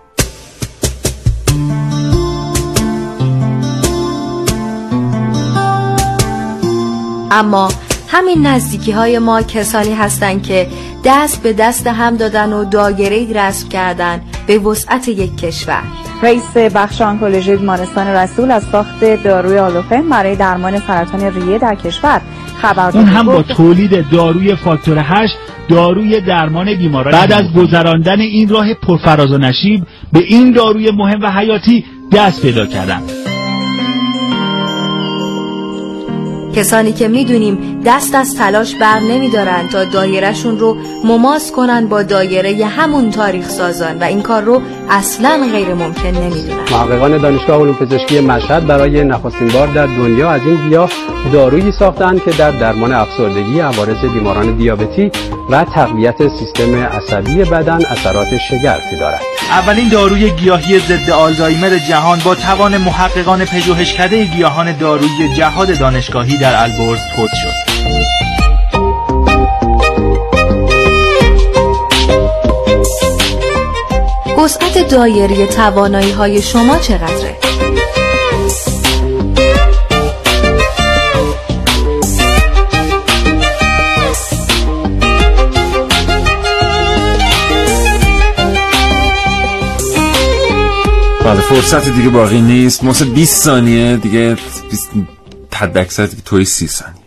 اما همین نزدیکی های ما کسانی هستند که دست به دست هم دادن و دایره رسم کردن به وسعت یک کشور. رئیس بخش آنکولوژی بیمارستان رسول از ساخت داروی آلوفن برای درمان سرطان ریه در کشور. خبر اون هم با تولید داروی فاکتور 8 داروی درمان بیماران بعد از گذراندن این راه پرفراز و نشیب به این داروی مهم و حیاتی دست پیدا کردم کسانی که می‌دونیم دست از تلاش بر نمیدارن تا دایرهشون رو مماس کنن با دایره همون تاریخ سازان و این کار رو اصلا غیر ممکن نمی‌دونن محققان دانشگاه علوم پزشکی مشهد برای نخستین بار در دنیا از این گیاه دارویی ساختند که در درمان افسردگی عوارض بیماران دیابتی و تقویت سیستم عصبی بدن اثرات شگرفی دارد. اولین داروی گیاهی ضد آلزایمر جهان با توان محققان پژوهشکده گیاهان دارویی جهاد دانشگاهی در البرز تولید شد. وسعت دایره توانایی های شما چقدره؟ بله فرصت دیگه باقی نیست مثل 20 ثانیه دیگه 20 حد اکثر دیگه توی 30 ثانیه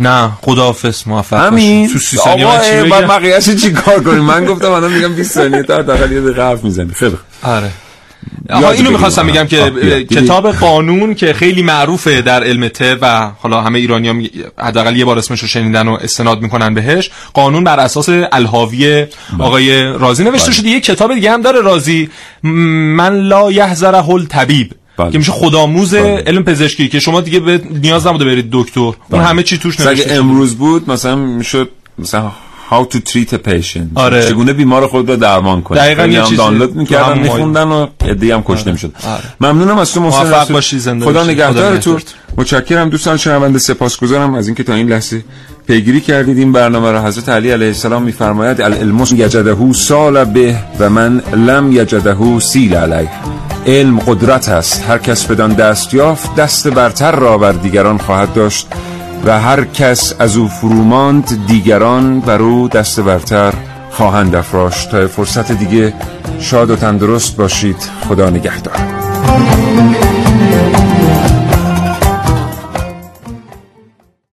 نه خداحافظ موفق همین باشی. تو سی ثانیه من چی؟ بعد بقیه‌اش چی کار کنیم من گفتم الان میگم 20 ثانیه تا حداقل یه دقیقه حرف می‌زنی خیلی. آره آها اینو. می‌خواستم بگم که؟ کتاب قانون که خیلی معروفه در علم طب و حالا همه ایرانی هم حداقل یه بار اسمش رو شنیدن و استناد می‌کنن بهش قانون بر اساس الهاوی آقای رازی نوشته بله. شده یه کتاب دیگه هم داره رازی من لا یحذره الطبیب بله. که میشه خودآموز علم پزشکی که شما دیگه به نیاز نبوده برید دکتر اون بله. همه چی توش نوشته. امروز بود مثلا می‌شد مثلا how to treat a patient. آره. چگونه بیمار خود را درمان کنی دقیقاً یه چیزی دانلود می‌کردن. میخوندن و ادهی هم کشته می‌شد. آره. ممنونم از تو موفق. باشی، زنده خدا. نگهدارتون. متشکرم دوستان شنونده سپاسگزارم. از اینکه تا این لحظه پیگیری کردید. این برنامه را حضرت علی علیه السلام میفرماید. العلم یجده سال به و من لم یجده سیل علیه. علم قدرت است. هر کس بدان دست یافت دست برتر را بر دیگران خواهد داشت. و هر کس از او فروماند دیگران بر او دست برتر خواهند افراشت. تا فرصت دیگه شاد و تندرست باشید. خدا نگهدار.